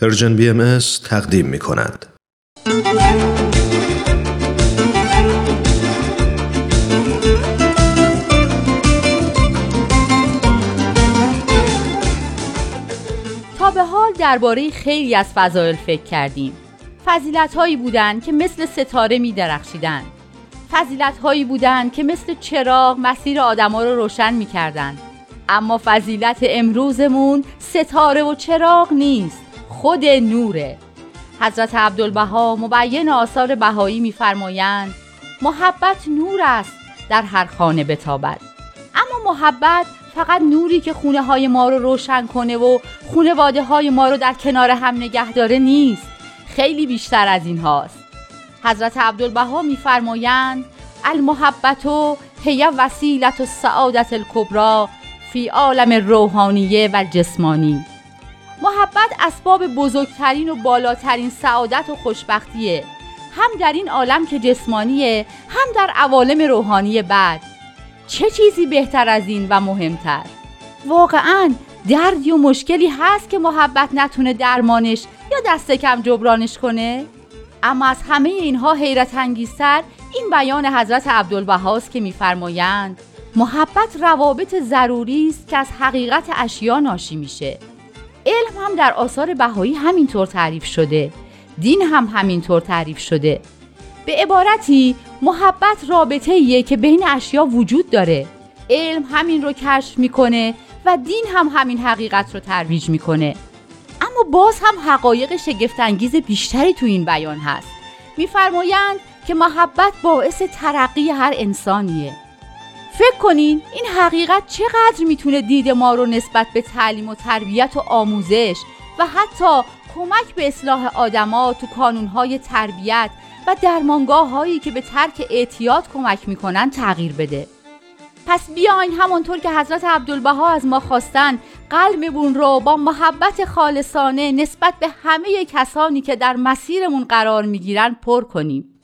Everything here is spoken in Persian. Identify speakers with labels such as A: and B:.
A: Persian BM تقدیم می کند.
B: تا به حال درباره خیلی از فضایل فکر کردیم فضیلت هایی بودند که مثل ستاره می درخشیدن. فضیلت هایی بودند که مثل چراغ مسیر آدما رو روشن می کردن. اما فضیلت امروزمون ستاره و چراغ نیست خود نوره. حضرت عبدالبها مبین آثار بهایی میفرمایند محبت نور است در هر خانه بتابد. اما محبت فقط نوری که خونه های ما رو روشن کنه و خونواده های ما رو در کنار هم نگه داره نیست. خیلی بیشتر از این هاست. حضرت عبدالبها میفرمایند المحبت هی وسیلت و سعادت الکبرا فی عالم روحانیه و جسمانی محبت اسباب بزرگترین و بالاترین سعادت و خوشبختیه. هم در این عالم که جسمانیه هم در عوالم روحانی بعد. چه چیزی بهتر از این و مهمتر؟ واقعا دردی و مشکلی هست که محبت نتونه درمانش یا دست کم جبرانش کنه؟ اما از همه اینها حیرت انگیزتر این بیان حضرت عبدالبهاست که میفرمایند محبت روابط ضروری است که از حقیقت اشیا ناشی میشه. علم هم در آثار بهایی همینطور تعریف شده. دین هم همینطور تعریف شده. به عبارتی محبت رابطه ایه که بین اشیا وجود داره. علم همین رو کشف می‌کنه و دین هم همین حقیقت رو ترویج می‌کنه. اما باز هم حقایق شگفتانگیز بیشتری تو این بیان هست. میفرمایند که محبت باعث ترقی هر انسانیه. فکر کنین این حقیقت چقدر می‌تونه دید ما رو نسبت به تعلیم و تربیت و آموزش و حتی کمک به اصلاح آدما تو کانونهای تربیت و درمانگاه هایی که به ترک اعتیاد کمک می‌کنن تغییر بده. پس بیاین همانطور که حضرت عبدالبها از ما خواستن قلبمون رو با محبت خالصانه نسبت به همه کسانی که در مسیرمون قرار می‌گیرن پر کنیم.